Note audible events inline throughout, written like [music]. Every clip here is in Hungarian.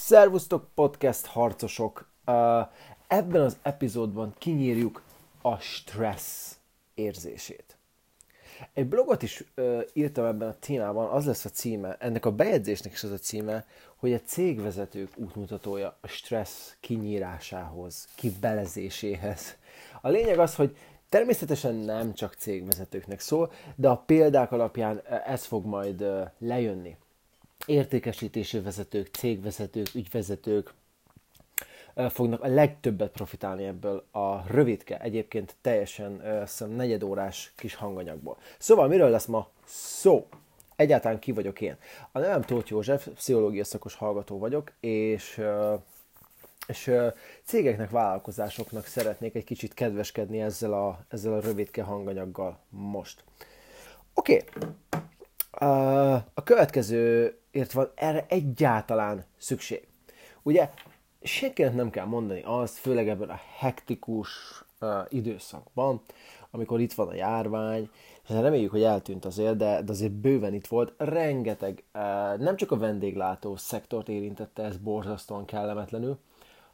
Szervusztok, podcast harcosok! Ebben az epizódban kinyírjuk a stressz érzését. Egy blogot is írtam ebben a témában, az lesz a címe, ennek a bejegyzésnek is az a címe, hogy a cégvezetők útmutatója a stressz kinyírásához, kibelezéséhez. A lényeg az, hogy természetesen nem csak cégvezetőknek szól, de a példák alapján ez fog majd lejönni értékesítési vezetők, cégvezetők, ügyvezetők fognak a legtöbbet profitálni ebből a rövidke, egyébként teljesen szem negyedórás kis hanganyagból. Szóval miről lesz ma szó? Egyáltalán ki vagyok én? A nevem Tóth József, pszichológia szakos hallgató vagyok, és és cégeknek, vállalkozásoknak szeretnék egy kicsit kedveskedni ezzel a, ezzel a rövidke hanganyaggal most. Oké, okay. A következő ért van erre egyáltalán szükség. Ugye senkinek nem kell mondani azt, főleg ebben a hektikus uh, időszakban, amikor itt van a járvány, és reméljük, hogy eltűnt azért, de, de azért bőven itt volt, rengeteg, uh, nem csak a vendéglátó szektort érintette ez borzasztóan kellemetlenül,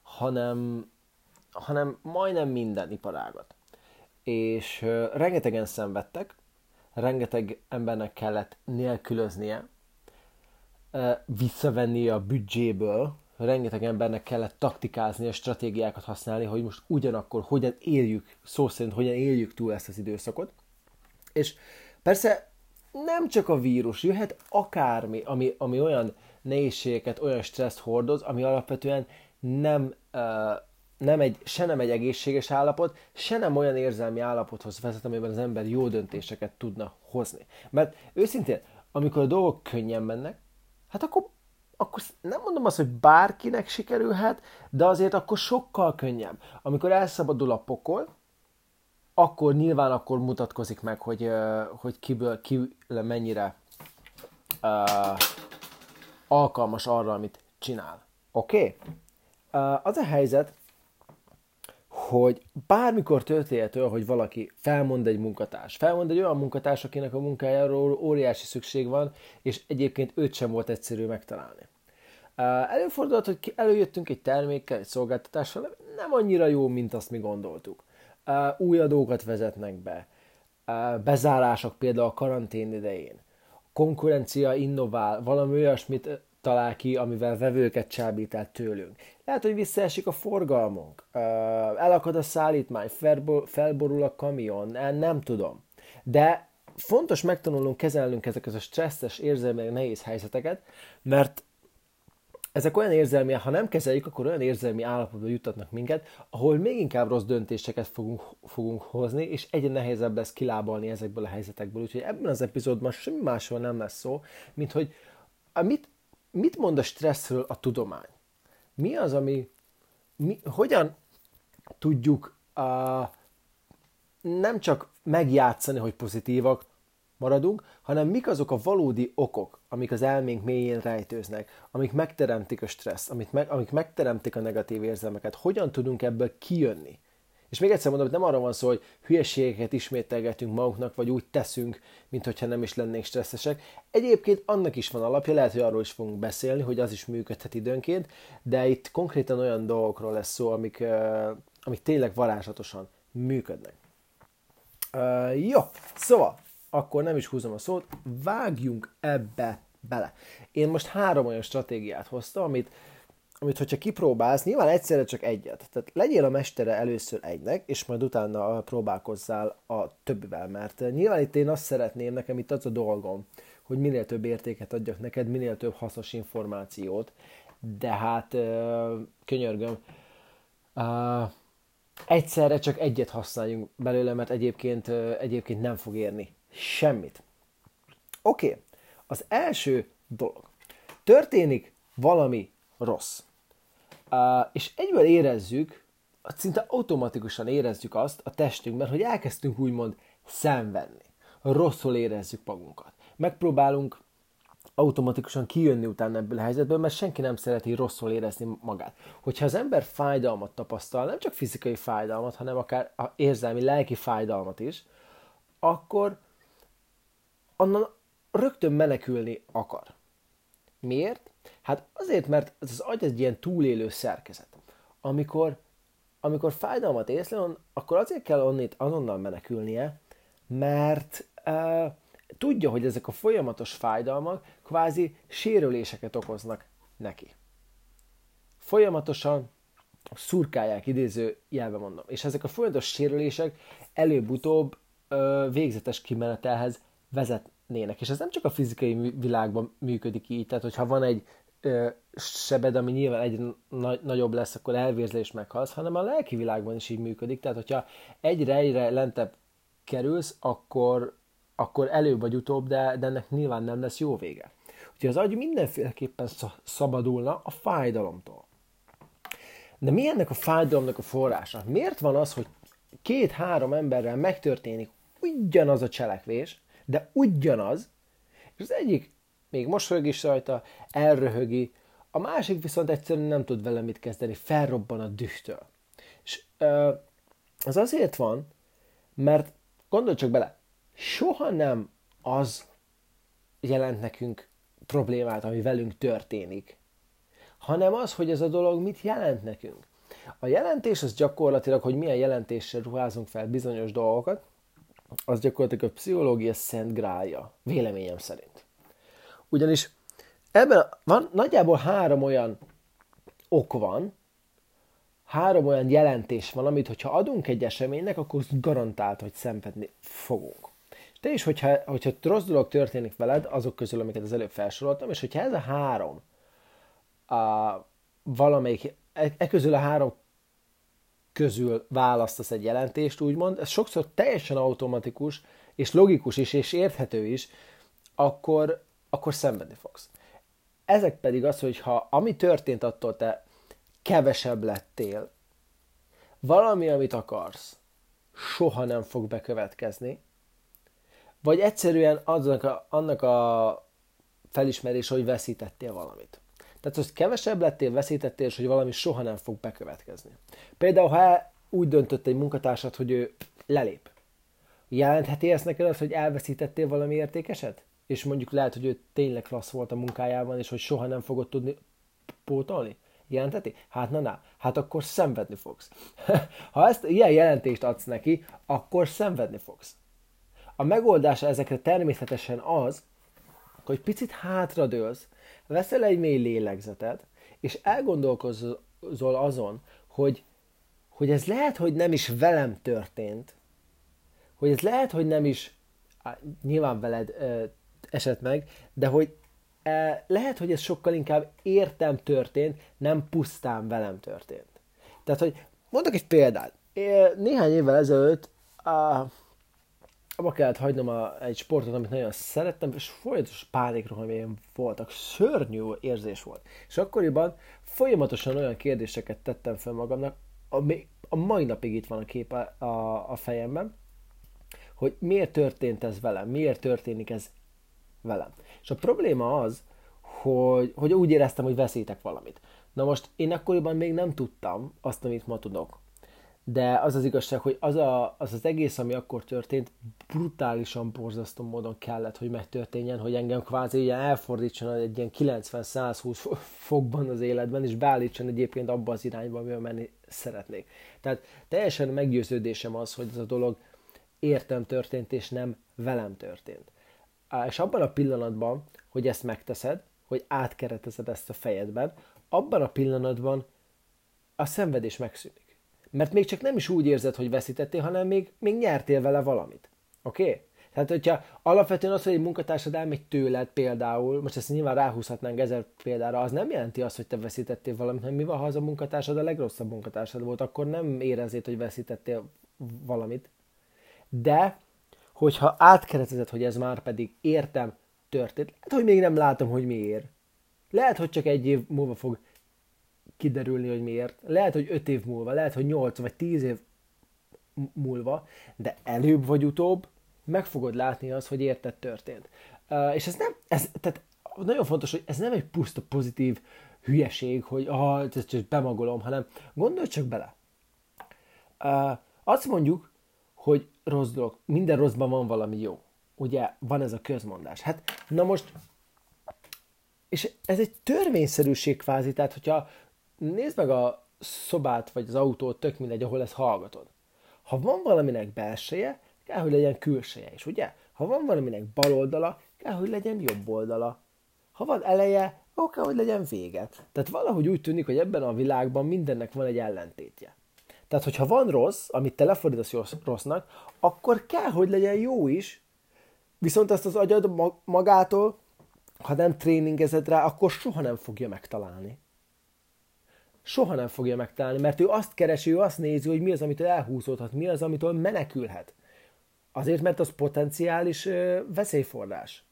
hanem, hanem majdnem minden iparágat. És uh, rengetegen szenvedtek, rengeteg embernek kellett nélkülöznie, visszavenni a büdzséből, rengeteg embernek kellett taktikázni, a stratégiákat használni, hogy most ugyanakkor hogyan éljük, szó szerint hogyan éljük túl ezt az időszakot. És persze nem csak a vírus, jöhet akármi, ami, ami olyan nehézségeket, olyan stresszt hordoz, ami alapvetően nem, uh, nem egy, se nem egy egészséges állapot, se nem olyan érzelmi állapothoz vezet, amiben az ember jó döntéseket tudna hozni. Mert őszintén, amikor a dolgok könnyen mennek, hát akkor, akkor nem mondom azt, hogy bárkinek sikerülhet, de azért akkor sokkal könnyebb. Amikor elszabadul a pokol, akkor nyilván akkor mutatkozik meg, hogy, hogy kiből, ki mennyire uh, alkalmas arra, amit csinál. Oké? Okay? Uh, az a helyzet, hogy bármikor történhető, hogy valaki felmond egy munkatárs, felmond egy olyan munkatárs, akinek a munkájáról óriási szükség van, és egyébként őt sem volt egyszerű megtalálni. Előfordulhat, hogy előjöttünk egy termékkel, egy szolgáltatással, nem annyira jó, mint azt mi gondoltuk. Új adókat vezetnek be, bezárások például a karantén idején, konkurencia innovál, valami olyasmit talál ki, amivel vevőket csábít tőlünk. Lehet, hogy visszaesik a forgalmunk, elakad a szállítmány, felborul a kamion, nem tudom. De fontos megtanulnunk kezelnünk ezeket a stresszes, érzelmi, nehéz helyzeteket, mert ezek olyan érzelmi, ha nem kezeljük, akkor olyan érzelmi állapotba jutatnak minket, ahol még inkább rossz döntéseket fogunk, fogunk hozni, és egyre nehezebb lesz kilábalni ezekből a helyzetekből. Úgyhogy ebben az epizódban semmi másról nem lesz szó, mint hogy mit, mit mond a stresszről a tudomány? Mi az, ami, mi, hogyan tudjuk uh, nem csak megjátszani, hogy pozitívak maradunk, hanem mik azok a valódi okok, amik az elménk mélyén rejtőznek, amik megteremtik a stressz, amik, meg, amik megteremtik a negatív érzelmeket, hogyan tudunk ebből kijönni. És még egyszer mondom, hogy nem arra van szó, hogy hülyeségeket ismételgetünk magunknak, vagy úgy teszünk, mintha nem is lennénk stresszesek. Egyébként annak is van alapja, lehet, hogy arról is fogunk beszélni, hogy az is működhet időnként, de itt konkrétan olyan dolgokról lesz szó, amik, uh, amik tényleg varázslatosan működnek. Uh, jó, szóval, akkor nem is húzom a szót, vágjunk ebbe bele. Én most három olyan stratégiát hoztam, amit amit hogyha kipróbálsz, nyilván egyszerre csak egyet. Tehát legyél a mestere először egynek, és majd utána próbálkozzál a többivel, mert nyilván itt én azt szeretném, nekem itt az a dolgom, hogy minél több értéket adjak neked, minél több hasznos információt, de hát könyörgöm, egyszerre csak egyet használjunk belőle, mert egyébként, egyébként nem fog érni semmit. Oké, okay. az első dolog. Történik valami rossz. És egyből érezzük, szinte automatikusan érezzük azt a testünkben, hogy elkezdtünk úgymond szenvedni. Rosszul érezzük magunkat. Megpróbálunk automatikusan kijönni utána ebből a helyzetből, mert senki nem szereti rosszul érezni magát. Hogyha az ember fájdalmat tapasztal, nem csak fizikai fájdalmat, hanem akár érzelmi, lelki fájdalmat is, akkor onnan rögtön menekülni akar. Miért? Hát azért, mert az agy egy ilyen túlélő szerkezet. Amikor, amikor fájdalmat észlel, akkor azért kell onnit azonnal menekülnie, mert uh, tudja, hogy ezek a folyamatos fájdalmak kvázi sérüléseket okoznak neki. Folyamatosan szurkálják, idéző jelben mondom. És ezek a folyamatos sérülések előbb-utóbb ö, végzetes kimenetelhez vezetnének. És ez nem csak a fizikai világban működik így, tehát hogyha van egy ö, sebed, ami nyilván egyre na- nagyobb lesz, akkor elvérzés meghalsz, hanem a lelki világban is így működik. Tehát, hogyha egyre-egyre lentebb kerülsz, akkor, akkor előbb vagy utóbb, de, de ennek nyilván nem lesz jó vége. Úgyhogy az agy mindenféleképpen szabadulna a fájdalomtól. De mi ennek a fájdalomnak a forrása? Miért van az, hogy két-három emberrel megtörténik ugyanaz a cselekvés, de ugyanaz, és az egyik még mosolyog is rajta, elröhögi, a másik viszont egyszerűen nem tud vele mit kezdeni, felrobban a dühtől. És az azért van, mert gondolj csak bele, soha nem az jelent nekünk problémát, ami velünk történik, hanem az, hogy ez a dolog mit jelent nekünk. A jelentés az gyakorlatilag, hogy milyen jelentéssel ruházunk fel bizonyos dolgokat, az gyakorlatilag a pszichológia szent grája, véleményem szerint. Ugyanis ebben van nagyjából három olyan ok van, három olyan jelentés van, amit hogyha adunk egy eseménynek, akkor garantált, hogy szenvedni fogunk. Te is, hogyha, hogyha rossz dolog történik veled, azok közül, amiket az előbb felsoroltam, és hogyha ez a három a, valamelyik, e, e közül a három közül választasz egy jelentést, úgymond, ez sokszor teljesen automatikus, és logikus is, és érthető is, akkor, akkor szenvedni fogsz. Ezek pedig az, hogy ha ami történt attól te kevesebb lettél, valami, amit akarsz, soha nem fog bekövetkezni, vagy egyszerűen annak a, annak a felismerés, hogy veszítettél valamit. Tehát, hogy kevesebb lettél, veszítettél, és hogy valami soha nem fog bekövetkezni. Például, ha úgy döntött egy munkatársad, hogy ő lelép, jelentheti ezt neked az, hogy elveszítettél valami értékeset? És mondjuk lehet, hogy ő tényleg klassz volt a munkájában, és hogy soha nem fogod tudni pótolni? Jelentheti? Hát na, na, hát akkor szenvedni fogsz. [laughs] ha ezt ilyen jelentést adsz neki, akkor szenvedni fogsz. A megoldása ezekre természetesen az, hogy picit hátradőlsz, veszel egy mély lélegzetet, és elgondolkozol azon, hogy, hogy ez lehet, hogy nem is velem történt, hogy ez lehet, hogy nem is nyilván veled ö, esett meg, de hogy e, lehet, hogy ez sokkal inkább értem történt, nem pusztán velem történt. Tehát, hogy mondok egy példát. Néhány évvel ezelőtt a, abba kellett hagynom a, egy sportot, amit nagyon szerettem, és folyamatos pánikrohamjaim voltak, szörnyű érzés volt. És akkoriban folyamatosan olyan kérdéseket tettem fel magamnak, ami a mai napig itt van a kép a, a, a fejemben, hogy miért történt ez velem, miért történik ez velem. És a probléma az, hogy, hogy úgy éreztem, hogy veszítek valamit. Na most én akkoriban még nem tudtam azt, amit ma tudok de az az igazság, hogy az, a, az az egész, ami akkor történt, brutálisan borzasztó módon kellett, hogy megtörténjen, hogy engem kvázi ilyen elfordítson egy ilyen 90-120 fokban az életben, és beállítson egyébként abba az irányba, amivel menni szeretnék. Tehát teljesen meggyőződésem az, hogy ez a dolog értem történt, és nem velem történt. És abban a pillanatban, hogy ezt megteszed, hogy átkeretezed ezt a fejedben, abban a pillanatban a szenvedés megszűnik. Mert még csak nem is úgy érzed, hogy veszítettél, hanem még, még nyertél vele valamit. Oké? Okay? Tehát, hogyha alapvetően az, hogy egy munkatársad elmegy tőled például, most ezt nyilván ráhúzhatnánk ezer példára, az nem jelenti azt, hogy te veszítettél valamit, hanem mi van, ha az a munkatársad a legrosszabb munkatársad volt, akkor nem érezét, hogy veszítettél valamit. De, hogyha átkeretezed, hogy ez már pedig értem, történt, lehet, hogy még nem látom, hogy miért. Lehet, hogy csak egy év múlva fog kiderülni, hogy miért. Lehet, hogy 5 év múlva, lehet, hogy 8 vagy 10 év múlva, de előbb vagy utóbb meg fogod látni az, hogy érted történt. Uh, és ez nem, ez, tehát nagyon fontos, hogy ez nem egy puszta pozitív hülyeség, hogy ah, ezt csak bemagolom, hanem gondolj csak bele. Uh, azt mondjuk, hogy rossz dolog, minden rosszban van valami jó. Ugye van ez a közmondás. Hát, na most és ez egy törvényszerűség kvázi, tehát hogyha nézd meg a szobát vagy az autót, tök mindegy, ahol ezt hallgatod. Ha van valaminek belseje, kell, hogy legyen külseje is, ugye? Ha van valaminek bal oldala, kell, hogy legyen jobb oldala. Ha van eleje, akkor kell, hogy legyen véget. Tehát valahogy úgy tűnik, hogy ebben a világban mindennek van egy ellentétje. Tehát, hogyha van rossz, amit te lefordítasz rossznak, akkor kell, hogy legyen jó is, viszont ezt az agyad magától, ha nem tréningezed rá, akkor soha nem fogja megtalálni. Soha nem fogja megtalálni, mert ő azt keresi, ő azt nézi, hogy mi az, amitől elhúzódhat, mi az, amitől menekülhet. Azért, mert az potenciális veszélyforrás.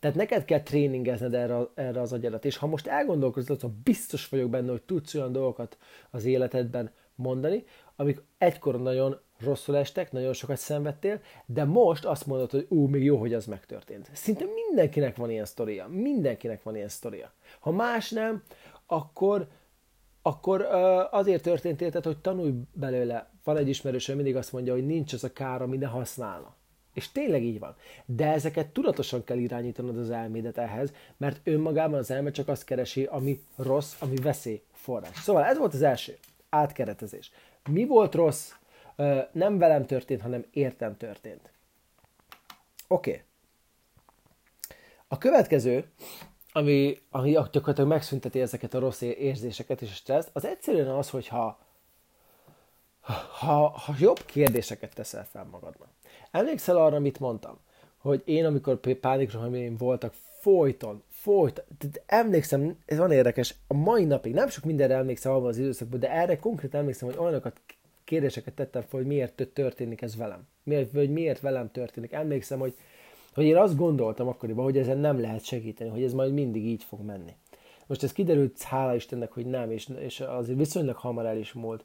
Tehát neked kell tréningezned erre, erre az agyadat, és ha most elgondolkozol, hogy biztos vagyok benne, hogy tudsz olyan dolgokat az életedben mondani, amik egykor nagyon rosszul estek, nagyon sokat szenvedtél, de most azt mondod, hogy ú, még jó, hogy az megtörtént. Szinte mindenkinek van ilyen sztoria. Mindenkinek van ilyen sztoria. Ha más nem, akkor, akkor azért történt érted, hogy tanulj belőle. Van egy ismerősöm, mindig azt mondja, hogy nincs az a kár, ami ne használna. És tényleg így van. De ezeket tudatosan kell irányítanod az elmédet ehhez, mert önmagában az elme csak azt keresi, ami rossz, ami veszély forrás. Szóval ez volt az első átkeretezés. Mi volt rossz? Nem velem történt, hanem értem történt. Oké. Okay. A következő, ami, ami gyakorlatilag megszünteti ezeket a rossz érzéseket és a stresszt, az egyszerűen az, hogy ha, ha, jobb kérdéseket teszel fel magadnak. Emlékszel arra, amit mondtam? Hogy én, amikor pánikrohamjaim voltak, folyton, folyton, emlékszem, ez van érdekes, a mai napig, nem sok mindenre emlékszem abban az időszakban, de erre konkrét emlékszem, hogy olyanokat kérdéseket tettem fel, hogy miért történik ez velem. Miért, vagy miért velem történik. Emlékszem, hogy, hogy én azt gondoltam akkoriban, hogy ezen nem lehet segíteni, hogy ez majd mindig így fog menni. Most ez kiderült, hála Istennek, hogy nem, és, és azért viszonylag hamar el is múlt.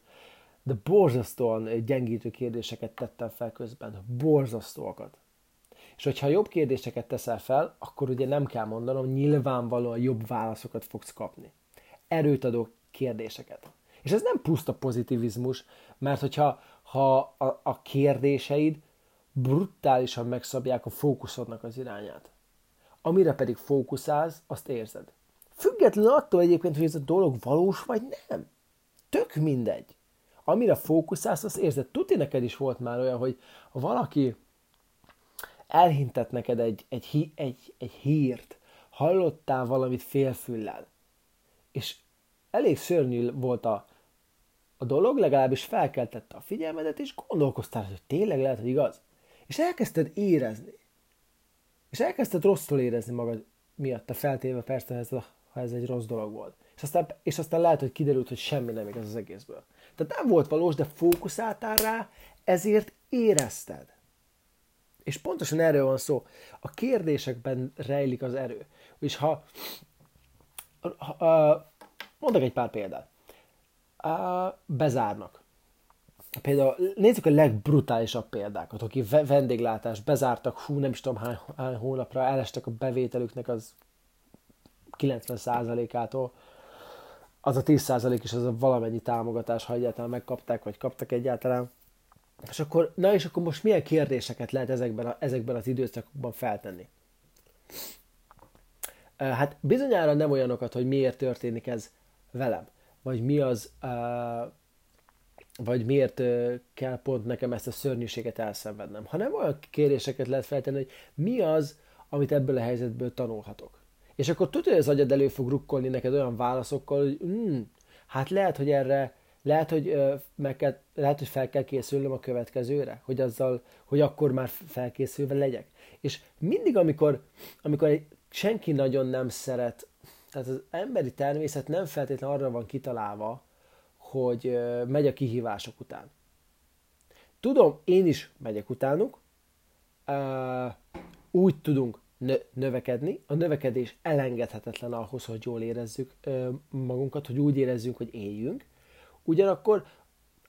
De borzasztóan gyengítő kérdéseket tettem fel közben. Borzasztóakat. És hogyha jobb kérdéseket teszel fel, akkor ugye nem kell mondanom, nyilvánvalóan jobb válaszokat fogsz kapni. Erőt adó kérdéseket. És ez nem puszta pozitivizmus, mert hogyha ha a, a kérdéseid brutálisan megszabják a fókuszodnak az irányát. Amire pedig fókuszálsz, azt érzed. Függetlenül attól egyébként, hogy ez a dolog valós vagy nem. Tök mindegy. Amire fókuszálsz, azt érzed. Tudni neked is volt már olyan, hogy valaki elhintet neked egy, egy, egy, egy hírt, hallottál valamit félfüllel, és elég szörnyű volt a, a dolog, legalábbis felkeltette a figyelmedet, és gondolkoztál, hogy tényleg lehet, hogy igaz. És elkezdted érezni. És elkezdted rosszul érezni magad miatt, a feltéve persze, ez a, ha ez egy rossz dolog volt. És aztán, és aztán lehet, hogy kiderült, hogy semmi nem igaz az egészből. Tehát nem volt valós, de fókuszáltál rá, ezért érezted. És pontosan erről van szó. A kérdésekben rejlik az erő. És ha, ha mondok egy pár példát. Bezárnak. Például nézzük a legbrutálisabb példákat, aki vendéglátás bezártak, hú, nem is tudom hány, hány hónapra, elestek a bevételüknek az 90%-ától, az a 10% is az a valamennyi támogatás, ha egyáltalán megkapták, vagy kaptak egyáltalán. És akkor, na és akkor most milyen kérdéseket lehet ezekben, a, ezekben az időszakokban feltenni? Hát bizonyára nem olyanokat, hogy miért történik ez velem, vagy mi az, vagy miért kell pont nekem ezt a szörnyűséget elszenvednem, hanem olyan kérdéseket lehet feltenni, hogy mi az, amit ebből a helyzetből tanulhatok. És akkor tudod, hogy az agyad elő fog rukkolni neked olyan válaszokkal, hogy mm, hát lehet, hogy erre lehet, hogy, meg kell, lehet, hogy fel kell készülnöm a következőre, hogy azzal, hogy akkor már felkészülve legyek. És mindig, amikor, amikor senki nagyon nem szeret, tehát az emberi természet nem feltétlenül arra van kitalálva, hogy megy a kihívások után. Tudom, én is megyek utánuk, úgy tudunk növekedni. A növekedés elengedhetetlen ahhoz, hogy jól érezzük magunkat, hogy úgy érezzünk, hogy éljünk. Ugyanakkor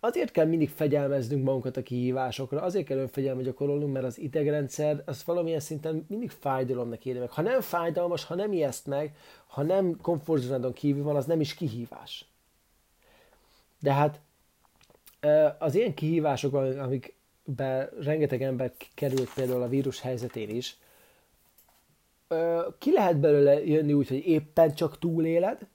azért kell mindig fegyelmeznünk magunkat a kihívásokra, azért kell önfegyelmet gyakorolnunk, mert az idegrendszer az valamilyen szinten mindig fájdalomnak éri meg. Ha nem fájdalmas, ha nem ijeszt meg, ha nem komfortzónádon kívül van, az nem is kihívás. De hát az ilyen kihívások, amikbe rengeteg ember került például a vírus helyzetén is, ki lehet belőle jönni úgy, hogy éppen csak túléled,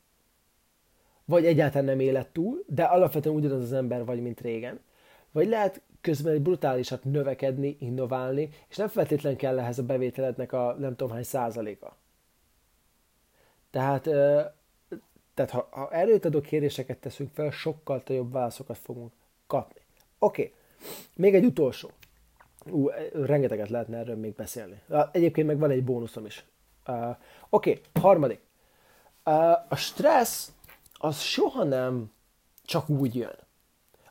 vagy egyáltalán nem éled túl, de alapvetően ugyanaz az ember vagy, mint régen. Vagy lehet közben egy brutálisat növekedni, innoválni, és nem feltétlenül kell ehhez a bevételednek a nem tudom hány százaléka. Tehát, tehát ha, ha erőt kérdéseket teszünk fel, sokkal jobb válaszokat fogunk kapni. Oké, okay. még egy utolsó. Ú, rengeteget lehetne erről még beszélni. Egyébként meg van egy bónuszom is. Uh, Oké, okay, harmadik. Uh, a stressz az soha nem csak úgy jön.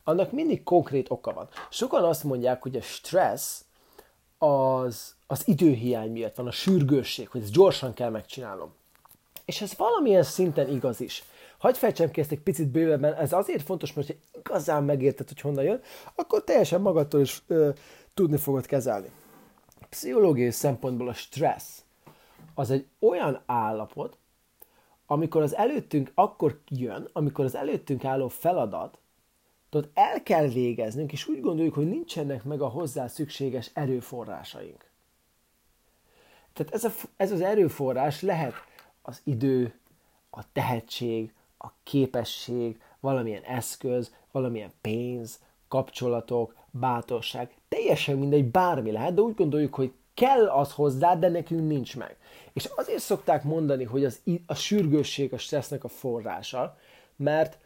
Annak mindig konkrét oka van. Sokan azt mondják, hogy a stressz az, az időhiány miatt van, a sürgősség, hogy ezt gyorsan kell megcsinálnom. És ez valamilyen szinten igaz is. Hagyj fejtsem ki ezt egy picit bővebben, ez azért fontos, mert ha igazán megérted, hogy honnan jön, akkor teljesen magadtól is ö, tudni fogod kezelni. Pszichológiai szempontból a stressz az egy olyan állapot, amikor az előttünk akkor jön, amikor az előttünk álló feladat, ott el kell végeznünk, és úgy gondoljuk, hogy nincsenek meg a hozzá szükséges erőforrásaink. Tehát ez, a, ez az erőforrás lehet az idő, a tehetség, a képesség, valamilyen eszköz, valamilyen pénz, kapcsolatok, bátorság, teljesen mindegy, bármi lehet, de úgy gondoljuk, hogy kell az hozzá, de nekünk nincs meg. És azért szokták mondani, hogy az, a sürgősség a stressznek a forrása, mert,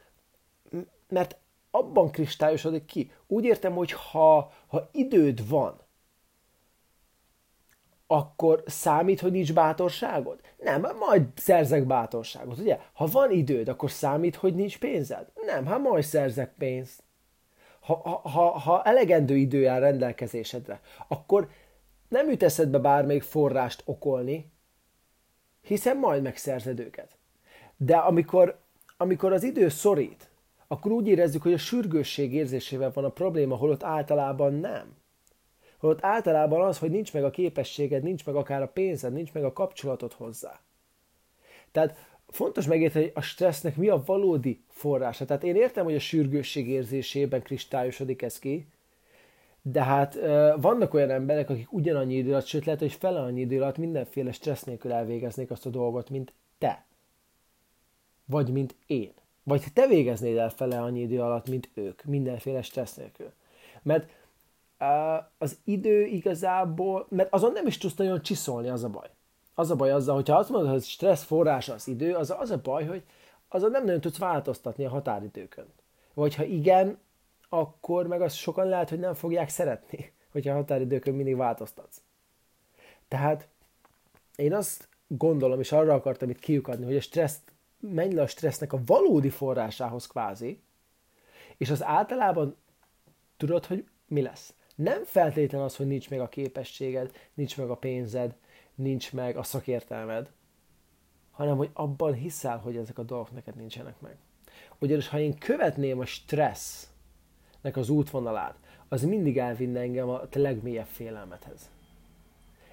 mert abban kristályosodik ki. Úgy értem, hogy ha, ha időd van, akkor számít, hogy nincs bátorságod? Nem, majd szerzek bátorságot, ugye? Ha van időd, akkor számít, hogy nincs pénzed? Nem, hát majd szerzek pénzt. Ha, ha, ha elegendő idő áll rendelkezésedre, akkor nem jut eszedbe bármelyik forrást okolni, hiszen majd megszerzed őket. De amikor, amikor az idő szorít, akkor úgy érezzük, hogy a sürgősség érzésével van a probléma, holott általában nem. Holott általában az, hogy nincs meg a képességed, nincs meg akár a pénzed, nincs meg a kapcsolatod hozzá. Tehát fontos megérteni, hogy a stressznek mi a valódi forrása. Tehát én értem, hogy a sürgősség érzésében kristályosodik ez ki, de hát vannak olyan emberek, akik ugyanannyi idő alatt, sőt lehet, hogy fele annyi idő alatt mindenféle stressz nélkül elvégeznék azt a dolgot, mint te. Vagy mint én. Vagy te végeznéd el fele annyi idő alatt, mint ők, mindenféle stressz nélkül. Mert az idő igazából, mert azon nem is tudsz nagyon csiszolni, az a baj. Az a baj azzal, hogyha azt mondod, hogy stressz forrása az idő, az, az a baj, hogy azon nem nagyon tudsz változtatni a határidőkön. Vagy ha igen, akkor meg azt sokan lehet, hogy nem fogják szeretni, [laughs] hogyha a határidőkön mindig változtatsz. Tehát én azt gondolom, és arra akartam itt kiukadni, hogy a stressz, menj le a stressznek a valódi forrásához kvázi, és az általában tudod, hogy mi lesz. Nem feltétlen az, hogy nincs meg a képességed, nincs meg a pénzed, nincs meg a szakértelmed, hanem hogy abban hiszel, hogy ezek a dolgok neked nincsenek meg. Ugyanis ha én követném a stressz nek az útvonalát, az mindig elvinne engem a legmélyebb félelmethez.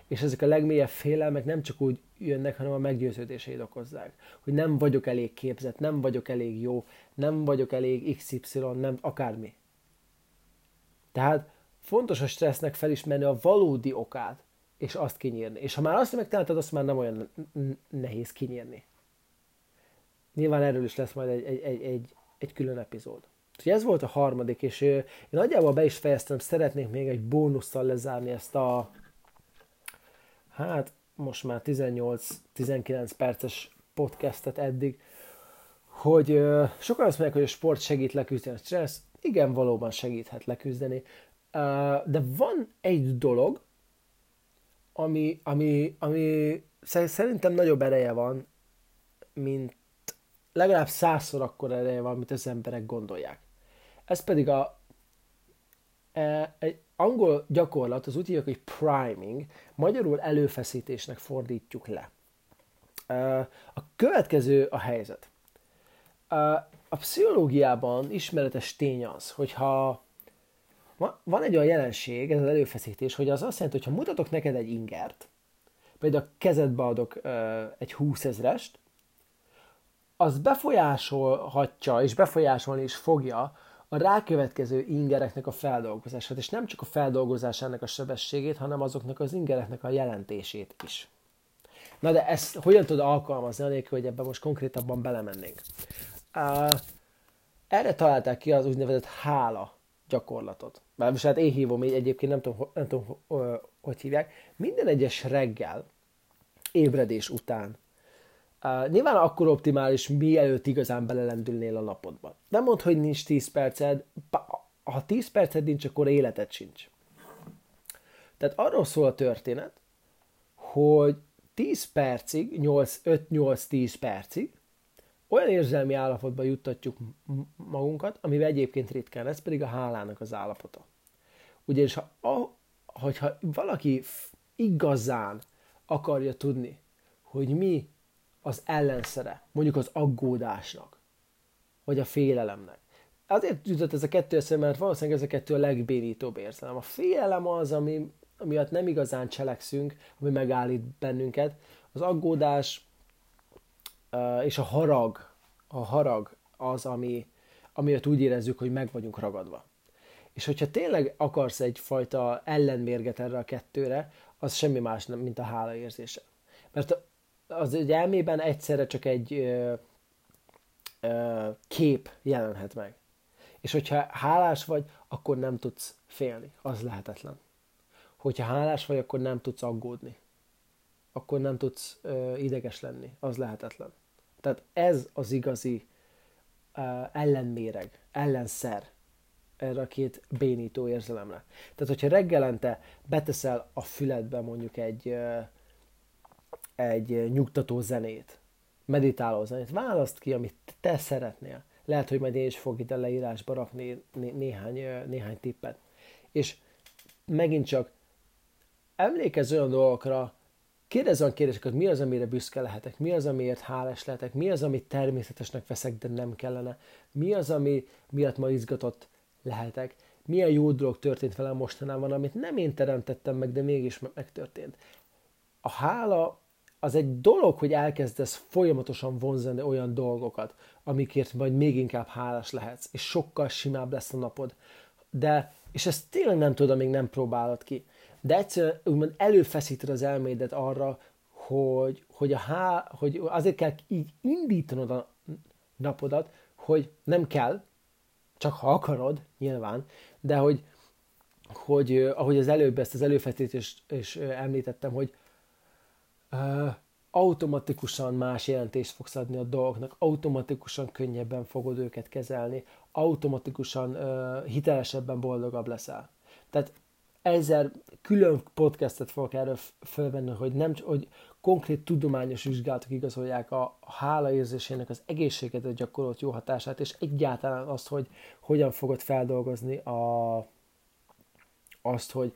És ezek a legmélyebb félelmek nem csak úgy jönnek, hanem a meggyőződéseid okozzák. Hogy nem vagyok elég képzett, nem vagyok elég jó, nem vagyok elég XY, nem akármi. Tehát fontos a stressznek felismerni a valódi okát, és azt kinyírni. És ha már azt megtaláltad, azt már nem olyan nehéz kinyírni. Nyilván erről is lesz majd egy, egy, egy, egy, egy külön epizód. Úgyhogy ez volt a harmadik, és én nagyjából be is fejeztem, szeretnék még egy bónusszal lezárni ezt a hát most már 18-19 perces podcastet eddig, hogy sokan azt mondják, hogy a sport segít leküzdeni a stressz. Igen, valóban segíthet leküzdeni. De van egy dolog, ami, ami, ami szerintem nagyobb ereje van, mint legalább százszor akkor ereje van, mint az emberek gondolják. Ez pedig a, e, egy angol gyakorlat, az úgy hívják, hogy priming, magyarul előfeszítésnek fordítjuk le. A következő a helyzet. A pszichológiában ismeretes tény az, hogyha van egy olyan jelenség, ez az előfeszítés, hogy az azt jelenti, hogy ha mutatok neked egy ingert, például a kezedbe adok egy 20 ezrest, az befolyásolhatja, és befolyásolni is fogja a rákövetkező ingereknek a feldolgozását, és nem csak a feldolgozásának a sebességét, hanem azoknak az ingereknek a jelentését is. Na de ezt hogyan tud alkalmazni, anélkül, hogy ebben most konkrétabban belemennénk? Uh, erre találták ki az úgynevezett hála gyakorlatot. Már hát én hívom így egyébként, nem tudom, nem tudom hogy hívják. Minden egyes reggel, ébredés után, Uh, nyilván akkor optimális, mielőtt igazán belelendülnél a napodba. Nem mondd, hogy nincs 10 perced, ha 10 perced nincs, akkor életed sincs. Tehát arról szól a történet, hogy 10 percig, 5-8-10 percig olyan érzelmi állapotba juttatjuk magunkat, amivel egyébként ritkán, ez pedig a hálának az állapota. Ugyanis ha, a, hogyha valaki igazán akarja tudni, hogy mi az ellenszere, mondjuk az aggódásnak, vagy a félelemnek. Azért jutott ez a kettő eszembe, mert valószínűleg ez a kettő a legbénítóbb érzelem. A félelem az, ami miatt nem igazán cselekszünk, ami megállít bennünket. Az aggódás és a harag, a harag az, ami, amiatt úgy érezzük, hogy meg vagyunk ragadva. És hogyha tényleg akarsz egyfajta ellenmérget erre a kettőre, az semmi más nem, mint a hála érzése. Mert az egy elmében egyszerre csak egy ö, ö, kép jelenhet meg. És hogyha hálás vagy, akkor nem tudsz félni. Az lehetetlen. Hogyha hálás vagy, akkor nem tudsz aggódni. Akkor nem tudsz ö, ideges lenni. Az lehetetlen. Tehát ez az igazi ö, ellenméreg, ellenszer erre a két bénító érzelemre. Tehát, hogyha reggelente beteszel a füledbe mondjuk egy, ö, egy nyugtató zenét, meditáló zenét, választ ki, amit te szeretnél. Lehet, hogy majd én is fog ide leírásba rakni né- néhány, néhány tippet. És megint csak emlékezz olyan dolgokra, kérdezz olyan kérdéseket, mi az, amire büszke lehetek, mi az, amiért hálás lehetek, mi az, amit természetesnek veszek, de nem kellene, mi az, ami miatt ma izgatott lehetek, milyen jó dolog történt velem mostanában, amit nem én teremtettem meg, de mégis megtörtént. A hála az egy dolog, hogy elkezdesz folyamatosan vonzani olyan dolgokat, amikért majd még inkább hálás lehetsz, és sokkal simább lesz a napod. De, és ezt tényleg nem tudod, amíg nem próbálod ki de egyszerűen úgymond előfeszíted az elmédet arra, hogy, hogy, a há, hogy azért kell így indítanod a napodat, hogy nem kell, csak ha akarod, nyilván, de hogy, hogy ahogy az előbb ezt az előfeszítést is említettem, hogy uh, automatikusan más jelentést fogsz adni a dolgoknak, automatikusan könnyebben fogod őket kezelni, automatikusan uh, hitelesebben boldogabb leszel. Tehát ezer külön podcastet fogok erről felvenni, hogy, nem, hogy konkrét tudományos vizsgálatok igazolják a hála érzésének az egészségedet gyakorolt jó hatását, és egyáltalán azt, hogy hogyan fogod feldolgozni a, azt, hogy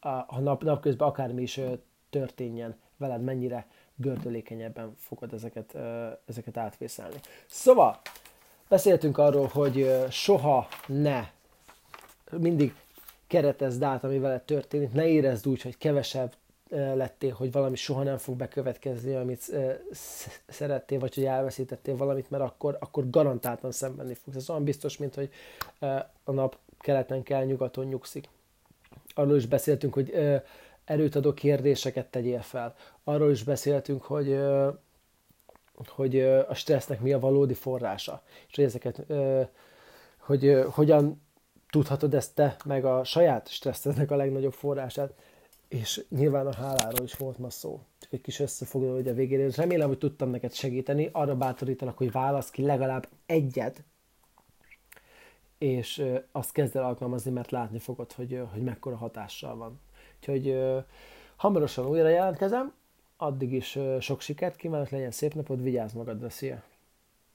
a, a nap, napközben akármi is történjen veled, mennyire gördülékenyebben fogod ezeket, ezeket átvészelni. Szóval, beszéltünk arról, hogy soha ne mindig keretezd át, ami veled történik, ne érezd úgy, hogy kevesebb lettél, hogy valami soha nem fog bekövetkezni, amit szerettél, vagy hogy elveszítettél valamit, mert akkor, akkor garantáltan szenvedni fogsz. Ez olyan biztos, mint hogy a nap keleten kell, nyugaton nyugszik. Arról is beszéltünk, hogy erőt adó kérdéseket tegyél fel. Arról is beszéltünk, hogy hogy a stressznek mi a valódi forrása, és hogy ezeket, hogy hogyan tudhatod ezt te, meg a saját stresszednek a legnagyobb forrását, és nyilván a háláról is volt ma szó. Csak egy kis összefoglaló, hogy a végére. Remélem, hogy tudtam neked segíteni. Arra bátorítanak, hogy válasz ki legalább egyet, és azt kezd el alkalmazni, mert látni fogod, hogy, hogy mekkora hatással van. Úgyhogy hamarosan újra jelentkezem, addig is sok sikert kívánok, legyen szép napod, vigyázz magadra, szia!